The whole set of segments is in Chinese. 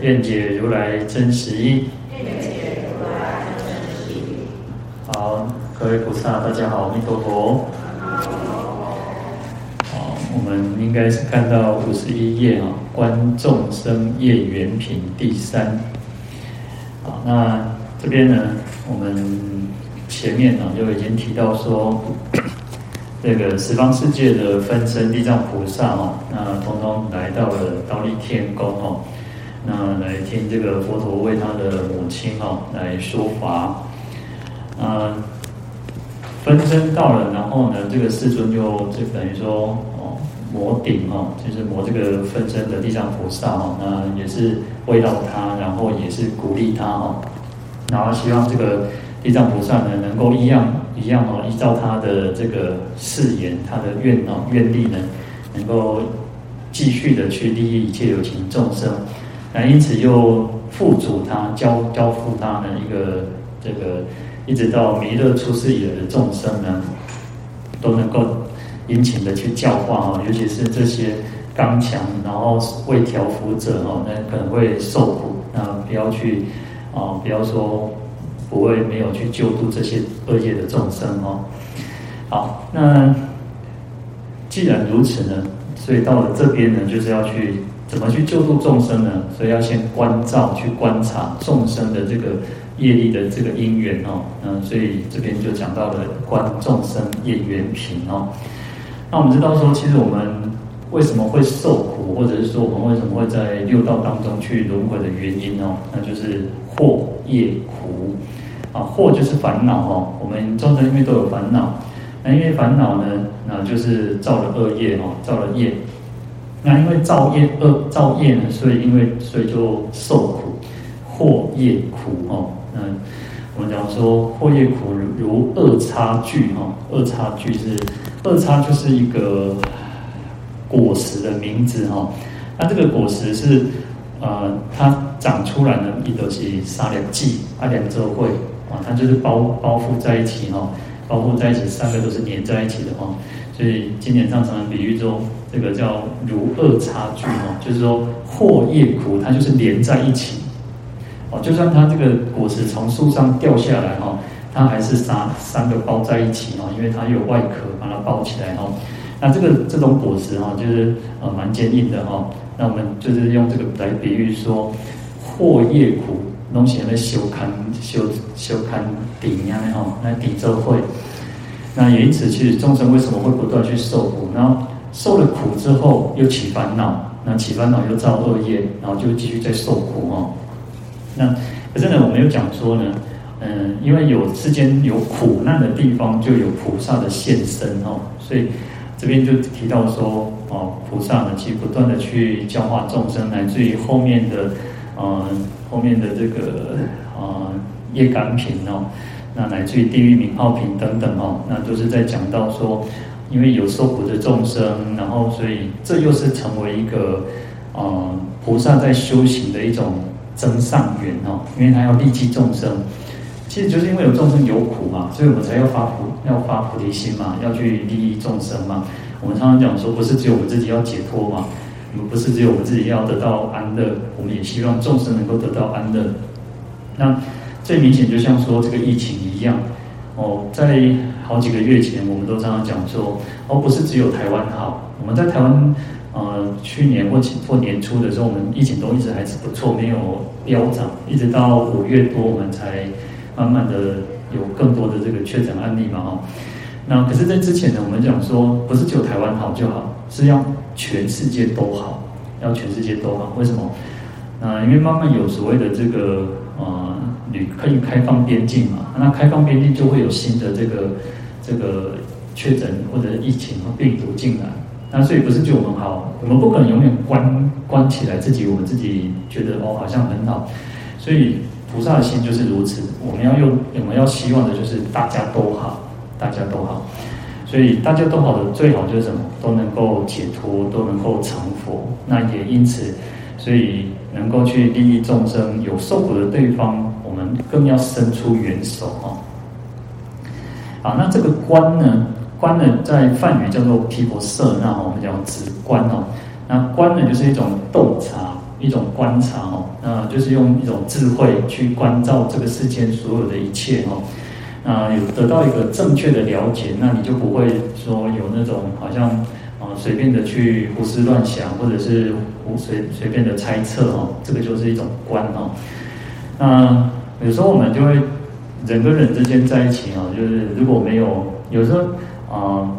愿解如来真实义。好，各位菩萨，大家好，阿弥陀佛。好，我们应该是看到五十一页啊，观众生业缘品第三。好，那这边呢，我们前面呢就已经提到说，这个十方世界的分身地藏菩萨哦，那通通来到了刀立天宫哦。那来听这个佛陀为他的母亲哦来说法，啊，分身到了，然后呢，这个世尊就就等于说哦，摩顶哦，就是摩这个分身的地藏菩萨哦，那也是慰劳他，然后也是鼓励他哦，然后希望这个地藏菩萨呢能够一样一样哦，依照他的这个誓言，他的愿哦愿力呢，能够继续的去利益一切有情众生。那因此又付嘱他，交交付他的一个这个，一直到弥勒出世以来的众生呢，都能够殷勤的去教化哦，尤其是这些刚强然后未调伏者哦，那可能会受苦，那不要去啊，不要说不会没有去救度这些恶业的众生哦。好，那既然如此呢，所以到了这边呢，就是要去。怎么去救度众生呢？所以要先观照，去观察众生的这个业力的这个因缘哦。嗯，所以这边就讲到了观众生业缘品哦。那我们知道说，其实我们为什么会受苦，或者是说我们为什么会在六道当中去轮回的原因哦，那就是惑业苦啊。惑就是烦恼哦。我们众生因为都有烦恼，那因为烦恼呢，那就是造了恶业哦，造了业。那因为造业恶造业呢，所以因为所以就受苦，惑业苦哦。嗯，我们讲说惑业苦如恶叉聚哈，恶叉聚是恶叉就是一个果实的名字哈。那这个果实是呃，它长出来呢，一都是三粒剂，啊两周会啊，它就是包包覆在一起哈，包覆在一起，三个都是粘在一起的哈。所以经典上常常比喻说，这个叫如恶差距哦，就是说祸业苦，它就是连在一起哦。就算它这个果实从树上掉下来哈，它还是三三个包在一起哦，因为它有外壳把它包起来哦。那这个这种果实哈，就是呃蛮坚硬的哈。那我们就是用这个来比喻说，祸业苦东西来修砍修修砍顶一样的哈，来抵咒会。那也因此，其实众生为什么会不断去受苦？然后受了苦之后又起烦恼，那起烦恼又造恶业，然后就继续在受苦哦。那可是呢，我们又讲说呢，嗯，因为有世间有苦难的地方，就有菩萨的现身哦。所以这边就提到说，哦，菩萨呢，其实不断的去教化众生，乃至于后面的，嗯，后面的这个，嗯，业感品哦。那来自于地狱名号品等等哦，那都是在讲到说，因为有受苦的众生，然后所以这又是成为一个，呃，菩萨在修行的一种增上缘哦，因为他要利济众生，其实就是因为有众生有苦嘛，所以我们才要发菩要发菩提心嘛，要去利益众生嘛。我们常常讲说，不是只有我们自己要解脱嘛，我们不是只有我们自己要得到安乐，我们也希望众生能够得到安乐。那。最明显，就像说这个疫情一样，哦，在好几个月前，我们都常常讲说，哦，不是只有台湾好，我们在台湾，呃，去年或或年初的时候，我们疫情都一直还是不错，没有飙涨，一直到五月多，我们才慢慢的有更多的这个确诊案例嘛，哦，那可是，在之前呢，我们讲说，不是只有台湾好就好，是要全世界都好，要全世界都好，为什么？那因为慢慢有所谓的这个，呃。旅可以开放边境嘛？那开放边境就会有新的这个这个确诊或者疫情和病毒进来。那所以不是就我们好，我们不可能永远关关起来自己，我们自己觉得哦好像很好。所以菩萨的心就是如此，我们要用我们要希望的就是大家都好，大家都好。所以大家都好的最好就是什么？都能够解脱，都能够成佛。那也因此，所以能够去利益众生，有受苦的对方，更要伸出援手哈。好，那这个观呢？观呢，在梵语叫做毗婆舍那，我们叫直观哦。那观呢，就是一种洞察，一种观察哦。那就是用一种智慧去关照这个世间所有的一切哦。那，有得到一个正确的了解，那你就不会说有那种好像啊随便的去胡思乱想，或者是胡随随便的猜测哦，这个就是一种观哦。那有时候我们就会人跟人之间在一起啊，就是如果没有有时候啊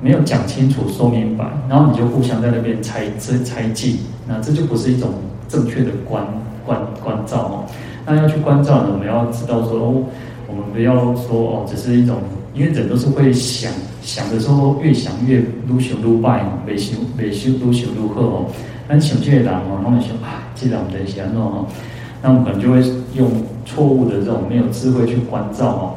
没有讲清楚说明白，然后你就互相在那边猜猜猜忌，那这就不是一种正确的观观观照哦。那要去观照呢，我们要知道说哦。我们不要说哦，只是一种，因为人都是会想想的时候，越想越愈想愈坏哦，越想越想愈想愈好哦。但想这个人哦，他们想啊，既然我们想弄哦，那我们可能就会用错误的这种没有智慧去关照哦。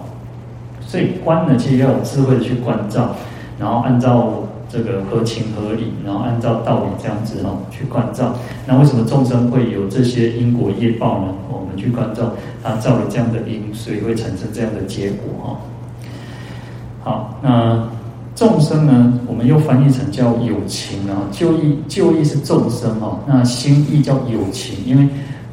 所以观呢，其实要有智慧的去关照，然后按照。这个合情合理，然后按照道理这样子哈去关照。那为什么众生会有这些因果业报呢？我们去关照，他造了这样的因，所以会产生这样的结果哈。好，那众生呢，我们又翻译成叫有情啊，就义就义是众生哈，那心意叫有情，因为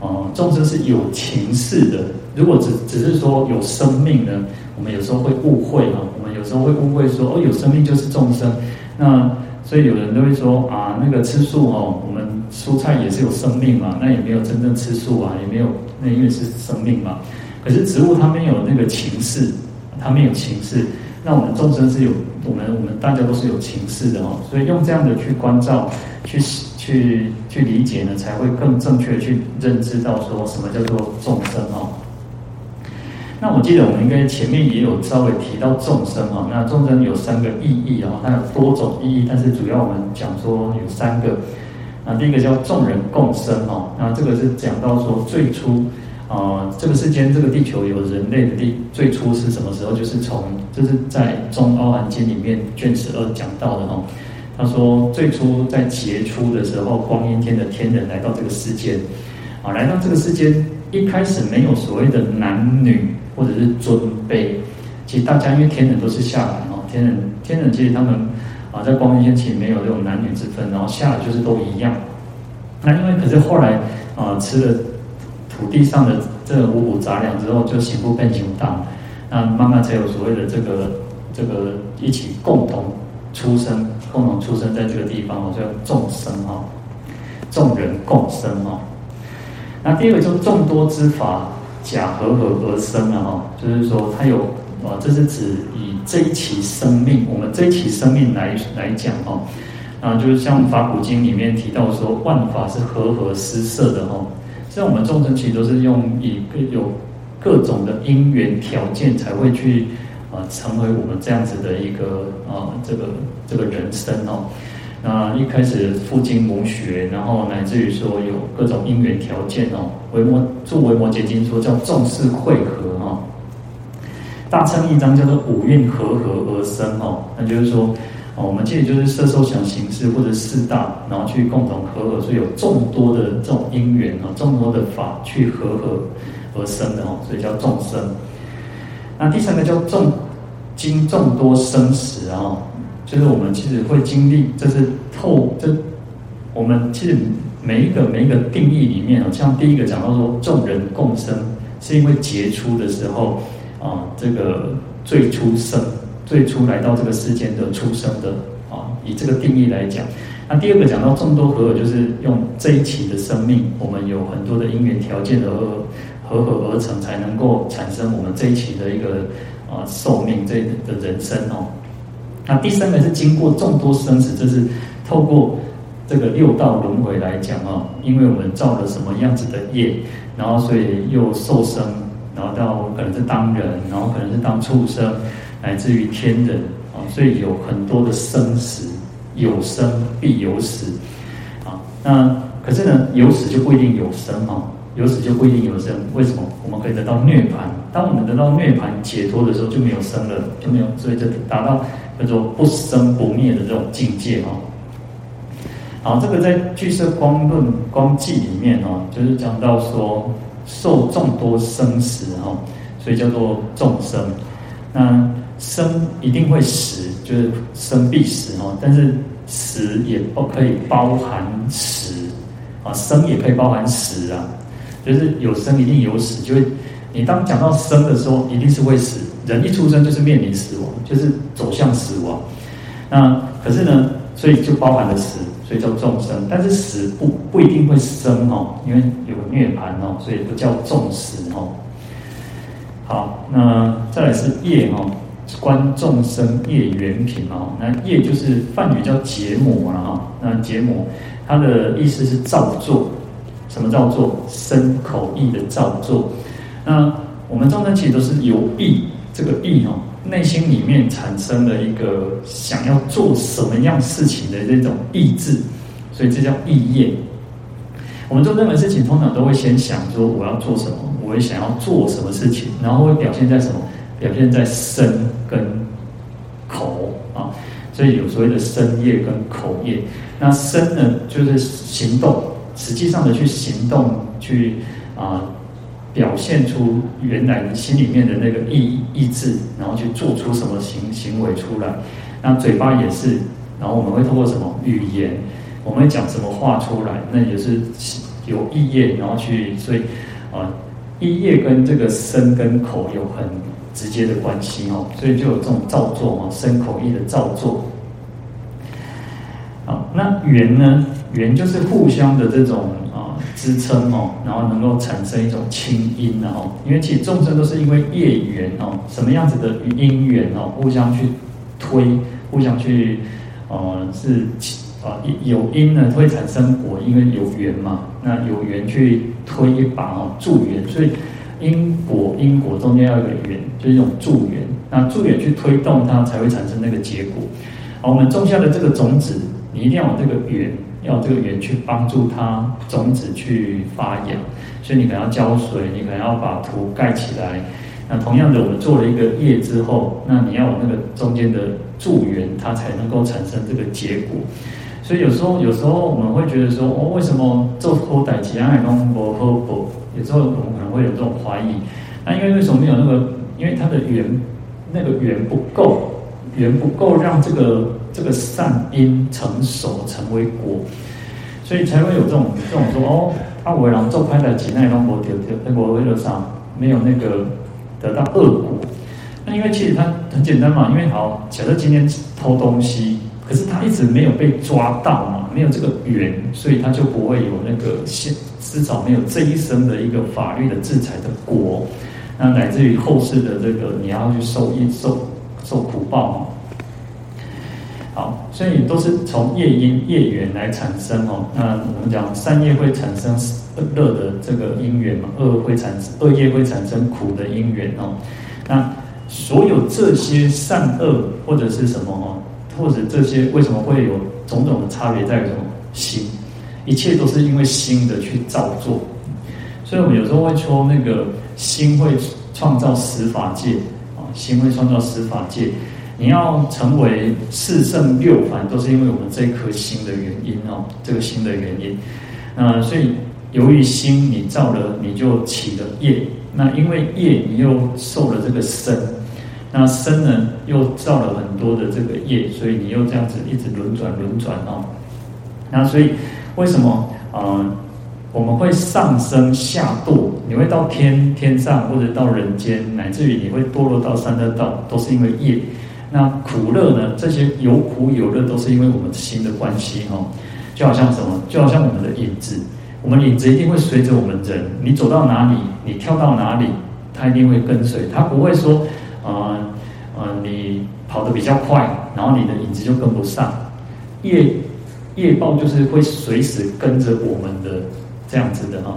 哦众生是有情势的。如果只只是说有生命呢，我们有时候会误会啊，我们有时候会误会说哦有生命就是众生。那所以有人都会说啊，那个吃素哦，我们蔬菜也是有生命嘛，那也没有真正吃素啊，也没有那因为是生命嘛。可是植物它没有那个情势，它没有情势。那我们众生是有，我们我们大家都是有情势的哦。所以用这样的去关照、去去去理解呢，才会更正确去认知到说什么叫做众生哦。那我记得我们应该前面也有稍微提到众生哈，那众生有三个意义哦，它有多种意义，但是主要我们讲说有三个。那第一个叫众人共生哦，那这个是讲到说最初啊，这个世间这个地球有人类的地最初是什么时候？就是从就是在《中阿含经》里面卷十二讲到的哈。他说最初在杰出的时候，光阴天的天人来到这个世间啊，来到这个世间一开始没有所谓的男女。或者是尊卑，其实大家因为天人都是下来哦，天人天人其实他们啊在光阴天其实没有这种男女之分，然后下来就是都一样。那因为可是后来啊吃了土地上的这五谷杂粮之后，就行不变形大，那慢慢才有所谓的这个这个一起共同出生，共同出生在这个地方哦，叫众生哈，众人共生哈。那第二个就是众多之法。假和合而生了哈，就是说它有啊，这是指以这一期生命，我们这一期生命来来讲哈，啊，就是像法古经里面提到说，万法是和合施设的哈，像我们众生其实都是用以有各种的因缘条件才会去啊成为我们这样子的一个啊这个这个人生哦。那一开始父精母血，然后乃至于说有各种因缘条件哦。维摩着维摩詰经说叫众事会合哈。大乘一章叫做五蕴和合而生哦。那就是说，哦，我们这里就是色受想行识或者四大，然后去共同和合，所以有众多的这种因缘啊，众多的法去和合而生的哦，所以叫众生。那第三个叫众经众多生死啊。就是我们其实会经历，这是透这，我们其实每一个每一个定义里面啊，像第一个讲到说众人共生，是因为杰出的时候啊，这个最初生最初来到这个世间的出生的啊，以这个定义来讲，那第二个讲到众多合合，就是用这一期的生命，我们有很多的因缘条件的合合合而成，才能够产生我们这一期的一个啊寿命这的人生哦。那第三个是经过众多生死，这是透过这个六道轮回来讲哦，因为我们造了什么样子的业，然后所以又受生，然后到可能是当人，然后可能是当畜生，乃至于天人啊，所以有很多的生死有生必有死，啊，那可是呢，有死就不一定有生哦，有死就不一定有生。为什么？我们可以得到涅槃。当我们得到涅槃解脱的时候，就没有生了，就没有，所以就达到叫做不生不灭的这种境界哦。好，这个在《俱舍光论光记》里面哦，就是讲到说受众多生死哈，所以叫做众生。那生一定会死，就是生必死哦。但是死也不可以包含死啊，生也可以包含死啊。就是有生一定有死，就会你当讲到生的时候，一定是会死。人一出生就是面临死亡，就是走向死亡。那可是呢，所以就包含了死，所以叫众生。但是死不不一定会生哦，因为有涅槃哦，所以不叫众死哦。好，那再来是业哦。观众生业缘品哦，那业就是梵语叫结魔了哈。那结魔，它的意思是造作，什么造作？身口意的造作。那我们众生其实都是由意，这个意哦，内心里面产生了一个想要做什么样事情的这种意志，所以这叫意业。我们做任何事情，通常都会先想说我要做什么，我会想要做什么事情，然后会表现在什么？表现在身跟口啊，所以有所谓的身业跟口业。那身呢，就是行动，实际上的去行动，去啊表现出原来你心里面的那个意意志，然后去做出什么行行为出来。那嘴巴也是，然后我们会通过什么语言，我们会讲什么话出来，那也是有意业，然后去，所以啊，意业跟这个身跟口有很。直接的关系哦，所以就有这种造作哦，身口意的造作。好，那缘呢？缘就是互相的这种支撑哦，然后能够产生一种亲因的哦。因为其实众生都是因为业缘哦，什么样子的因缘哦，互相去推，互相去呃是啊有因呢会产生果，因为有缘嘛。那有缘去推一把哦，助缘，所以。因果因果中间要有个缘，就是一种助缘。那助缘去推动它，才会产生那个结果。好，我们种下的这个种子，你一定要有这个缘，要这个缘去帮助它种子去发芽。所以你可能要浇水，你可能要把土盖起来。那同样的，我们做了一个业之后，那你要有那个中间的助缘，它才能够产生这个结果。所以有时候，有时候我们会觉得说，哦，为什么做好代志啊，还拢无好报？有时候我们可能会有这种怀疑。那因为为什么没有那个？因为它的缘，那个缘不够，缘不够让这个这个善因成熟成为果，所以才会有这种这种说，哦，阿维郎做歹代志，那拢无得得，那我为了啥没有那个得到恶果？那因为其实它很简单嘛，因为好，假设今天偷东西。可是他一直没有被抓到嘛，没有这个缘，所以他就不会有那个现至少没有这一生的一个法律的制裁的果，那乃至于后世的这个你要去受因受受苦报嘛。好，所以都是从业因业缘来产生哦。那我们讲善业会产生乐的这个因缘嘛，恶会产生恶业会产生苦的因缘哦。那所有这些善恶或者是什么哦？或者这些为什么会有种种的差别在于什么心？一切都是因为心的去造作，所以我们有时候会说那个心会创造十法界啊，心会创造十法界。你要成为四圣六凡，都是因为我们这颗心的原因哦，这个心的原因。那所以由于心你造了，你就起了业，那因为业你又受了这个身。那身呢，又造了很多的这个业，所以你又这样子一直轮转轮转哦。那所以为什么啊、呃，我们会上升下堕？你会到天天上，或者到人间，乃至于你会堕落到三恶道，都是因为业。那苦乐呢？这些有苦有乐，都是因为我们心的关系哦。就好像什么？就好像我们的影子，我们影子一定会随着我们人，你走到哪里，你跳到哪里，它一定会跟随，它不会说。啊，呃，你跑得比较快，然后你的影子就跟不上，业业报就是会随时跟着我们的这样子的哈。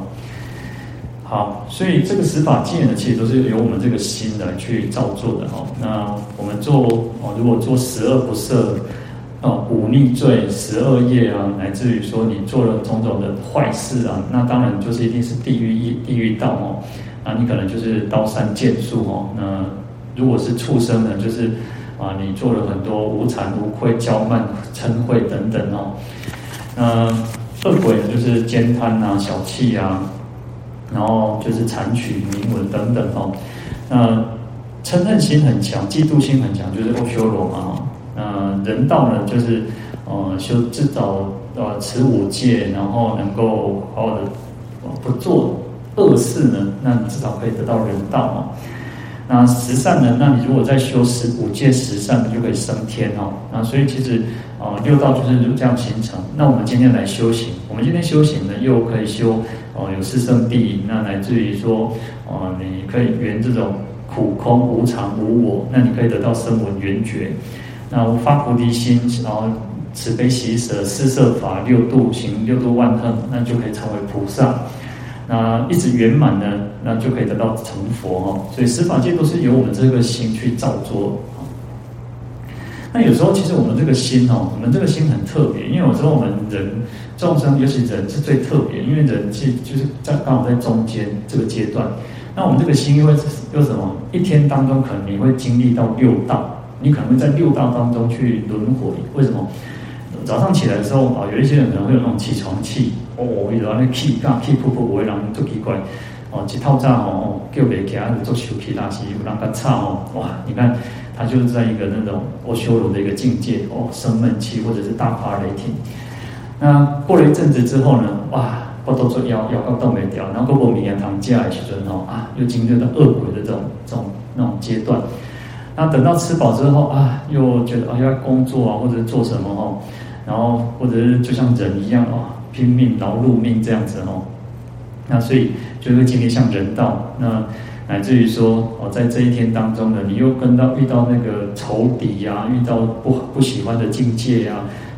好，所以这个十法界呢，其实都是由我们这个心来去造作的哈。那我们做哦，如果做十恶不赦哦忤逆罪十恶业啊，乃至于说你做了种种的坏事啊，那当然就是一定是地狱业、地狱道哦。那你可能就是刀山剑树哦。那如果是畜生呢，就是啊，你做了很多无惭无愧、骄慢、嗔恚等等哦。那恶鬼呢，就是奸贪啊、小气啊，然后就是残取铭文等等哦。那嗔恨心很强，嫉妒心很强，就是阿修罗嘛。那人道呢，就是呃修至少呃持五戒，然后能够好好的不做恶事呢，那你至少可以得到人道哦。那十善呢，那你如果再修十五戒十善，你就可以升天哦。那所以其实呃六道就是这样形成。那我们今天来修行，我们今天修行呢，又可以修哦有四圣谛，那乃至于说哦你可以圆这种。苦空无常无我，那你可以得到声闻缘觉。那无发菩提心，然后慈悲喜舍四摄法六度行六度万恨，那就可以成为菩萨。那一直圆满呢，那就可以得到成佛哈。所以十法界都是由我们这个心去造作。那有时候其实我们这个心哦，我们这个心很特别，因为有时候我们人众生，尤其人是最特别，因为人是就是在刚好在中间这个阶段。那我们这个心又会又什么？一天当中可能你会经历到六道，你可能会在六道当中去轮回。为什么？早上起来的时候啊，有一些人可能会有那种起床气哦，遇到那气嘎气噗噗，不会让人做奇怪哦，一套炸哦，叫别给他做休息大气，让他差哦，哇！你看他就是在一个那种阿修罗的一个境界哦，生闷气或者是大发雷霆。那过了一阵子之后呢，哇！我都说要要要动没掉，然后过过明年堂家来去尊哦啊，又经历了恶鬼的这种这种那种阶段，那等到吃饱之后啊，又觉得啊要工作啊或者做什么哦，然后或者是就像人一样哦，拼命劳碌命这样子哦，那所以就会经历像人道，那乃至于说哦，在这一天当中呢，你又跟到遇到那个仇敌呀、遇到不不喜欢的境界呀、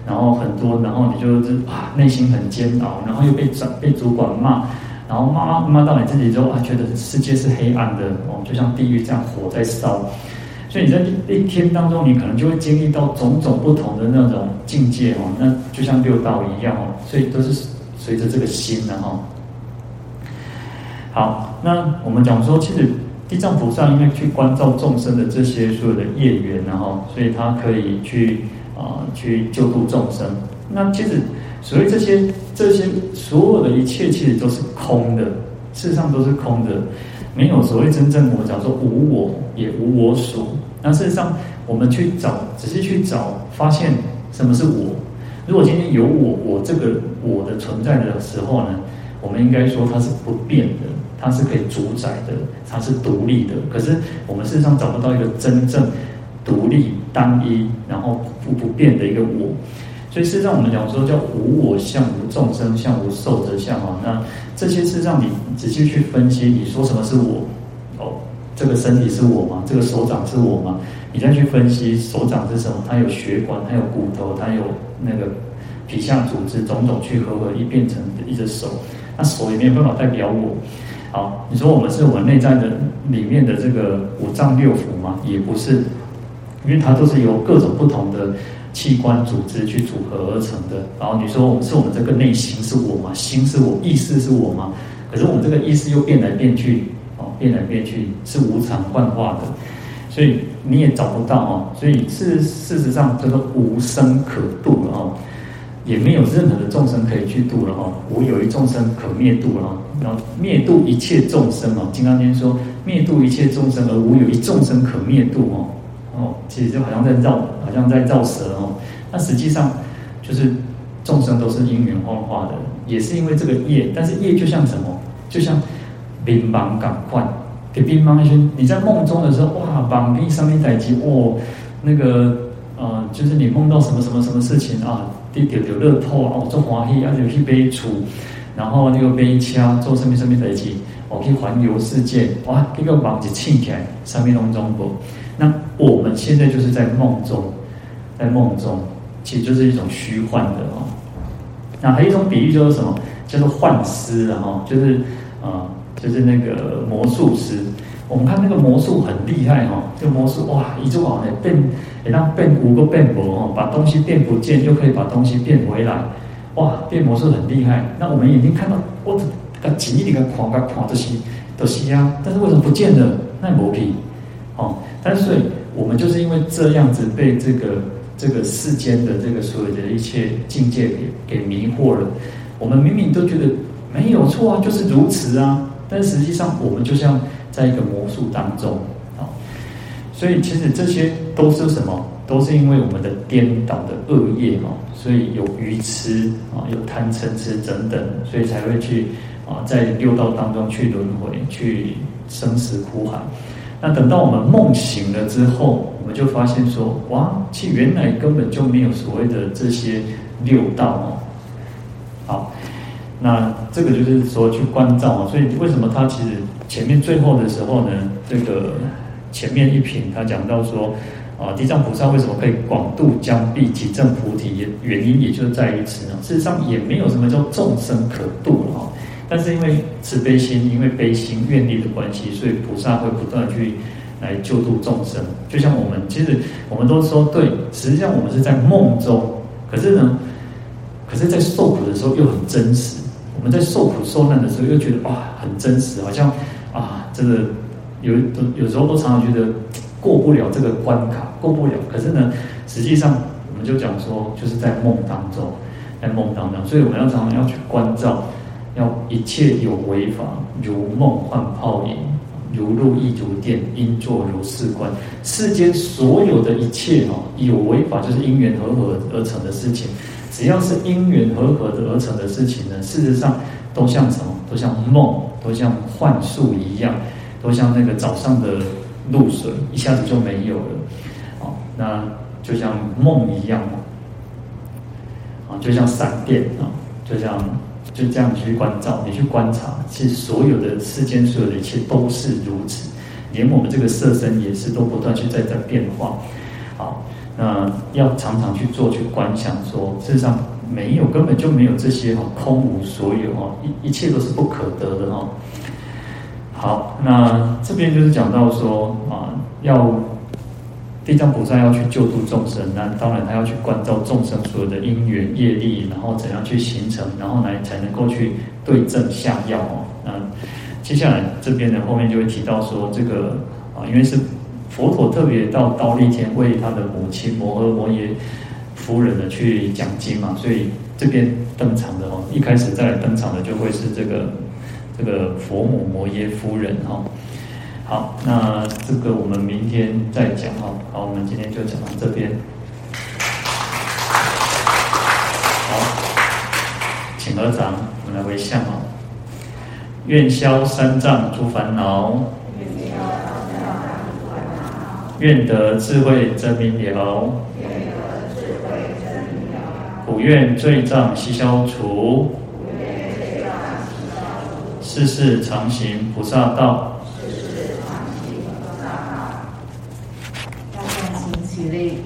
然后很多，然后你就是啊，内心很煎熬，然后又被长被主管骂，然后骂骂到你自己之后啊，觉得世界是黑暗的哦，就像地狱这样火在烧。所以你在一天当中，你可能就会经历到种种不同的那种境界哦，那就像六道一样哦，所以都是随着这个心的哈。好，那我们讲说，其实地藏菩萨因为去关照众生的这些所有的业缘，然后所以他可以去。啊，去救度众生。那其实，所谓这些这些所有的一切，其实都是空的，事实上都是空的，没有所谓真正我讲说无我，也无我所。那事实上，我们去找，仔细去找，发现什么是我。如果今天有我，我这个我的存在的时候呢，我们应该说它是不变的，它是可以主宰的，它是独立的。可是我们事实上找不到一个真正。独立单一，然后不不变的一个我，所以事实上我们讲说叫无我相、无众生相、无寿者相啊。那这些事实上你仔细去分析，你说什么是我？哦，这个身体是我吗？这个手掌是我吗？你再去分析手掌是什么？它有血管，它有骨头，它有那个皮下组织，种种去合合一变成一只手。那手也没有办法代表我。好，你说我们是我们内在的里面的这个五脏六腑吗？也不是。因为它都是由各种不同的器官组织去组合而成的。然后你说，我们是我们这个内心是我吗？心是我，意识是我吗？可是我们这个意识又变来变去，哦，变来变去是无常幻化的，所以你也找不到哦。所以事事实上，叫做无生可度了哦，也没有任何的众生可以去度了哦。无有一众生可灭度了，然后灭度一切众生哦。金刚经说，灭度一切众生，而无有一众生可灭度哦。哦，其实就好像在绕，好像在绕舌哦。那实际上就是众生都是因缘幻化的，也是因为这个业。但是业就像什么？就像乒乓感快，给乒乓一圈。你在梦中的时候，哇，棒冰上面待机哦，那个呃，就是你梦到什么什么什么事情啊，地丢丢乐透啊，做欢喜，而且去飞出，然后那个飞枪做上面上面待机，我可以环游世界，哇，这个棒子起来，上面拢中国。那我们现在就是在梦中，在梦中，其实就是一种虚幻的哦。那还有一种比喻就是什么？叫做幻师，然后就是啊、呃，就是那个魔术师。我们看那个魔术很厉害哈，这个魔术哇，一直往那变，也让变五个变魔哦，把东西变不见，又可以把东西变回来，哇，变魔术很厉害。那我们眼睛看到，我的紧一点个框，个框这些都是啊，但是为什么不见了？那魔皮哦，但是所以我们就是因为这样子被这个这个世间的这个所有的一切境界给给迷惑了。我们明明都觉得没有错啊，就是如此啊，但实际上我们就像。在一个魔术当中，啊，所以其实这些都是什么？都是因为我们的颠倒的恶业哦，所以有愚痴啊，有贪嗔痴等等，所以才会去啊，在六道当中去轮回，去生死苦海。那等到我们梦醒了之后，我们就发现说，哇，其实原来根本就没有所谓的这些六道哦。好，那这个就是说去关照啊，所以为什么他其实？前面最后的时候呢，这个前面一品他讲到说，啊，地藏菩萨为什么可以广度将毕即证菩提？原因也就在于此呢。事实上也没有什么叫众生可度哈，但是因为慈悲心，因为悲心愿力的关系，所以菩萨会不断去来救度众生。就像我们其实我们都说对，实际上我们是在梦中，可是呢，可是在受苦的时候又很真实。我们在受苦受难的时候又觉得哇，很真实，好像。啊，这个有都有时候都常常觉得过不了这个关卡，过不了。可是呢，实际上我们就讲说，就是在梦当中，在梦当中，所以我们要常常要去关照，要一切有为法，如梦幻泡影，如露亦如电，应作如是观。世间所有的一切哦，有为法就是因缘和合而成的事情，只要是因缘和合的而成的事情呢，事实上都像什么？都像梦。都像幻术一样，都像那个早上的露水，一下子就没有了。哦，那就像梦一样嘛，啊，就像闪电啊，就像就这样去关照，你去观察，其实所有的世间所有的一切都是如此，连我们这个色身也是都不断去在在变化。那要常常去做去观想说，说事实上。没有，根本就没有这些哈，空无所有哈，一一切都是不可得的哈。好，那这边就是讲到说啊，要地藏菩萨要去救度众生，那当然他要去关照众生所有的因缘业力，然后怎样去形成，然后来才能够去对症下药哦。那接下来这边呢，后面就会提到说这个啊，因为是佛陀特别到刀利天为他的母亲摩诃摩耶。夫人呢去讲经嘛，所以这边登场的哦，一开始再来登场的就会是这个这个佛母摩耶夫人哈。好，那这个我们明天再讲哈。好，我们今天就讲到这边。好，请合掌，我们来回向哦。愿消三障诸烦恼，愿得智慧真明了。普愿罪障悉消除，世世常行菩萨道。世世常行菩萨道。大家请起立。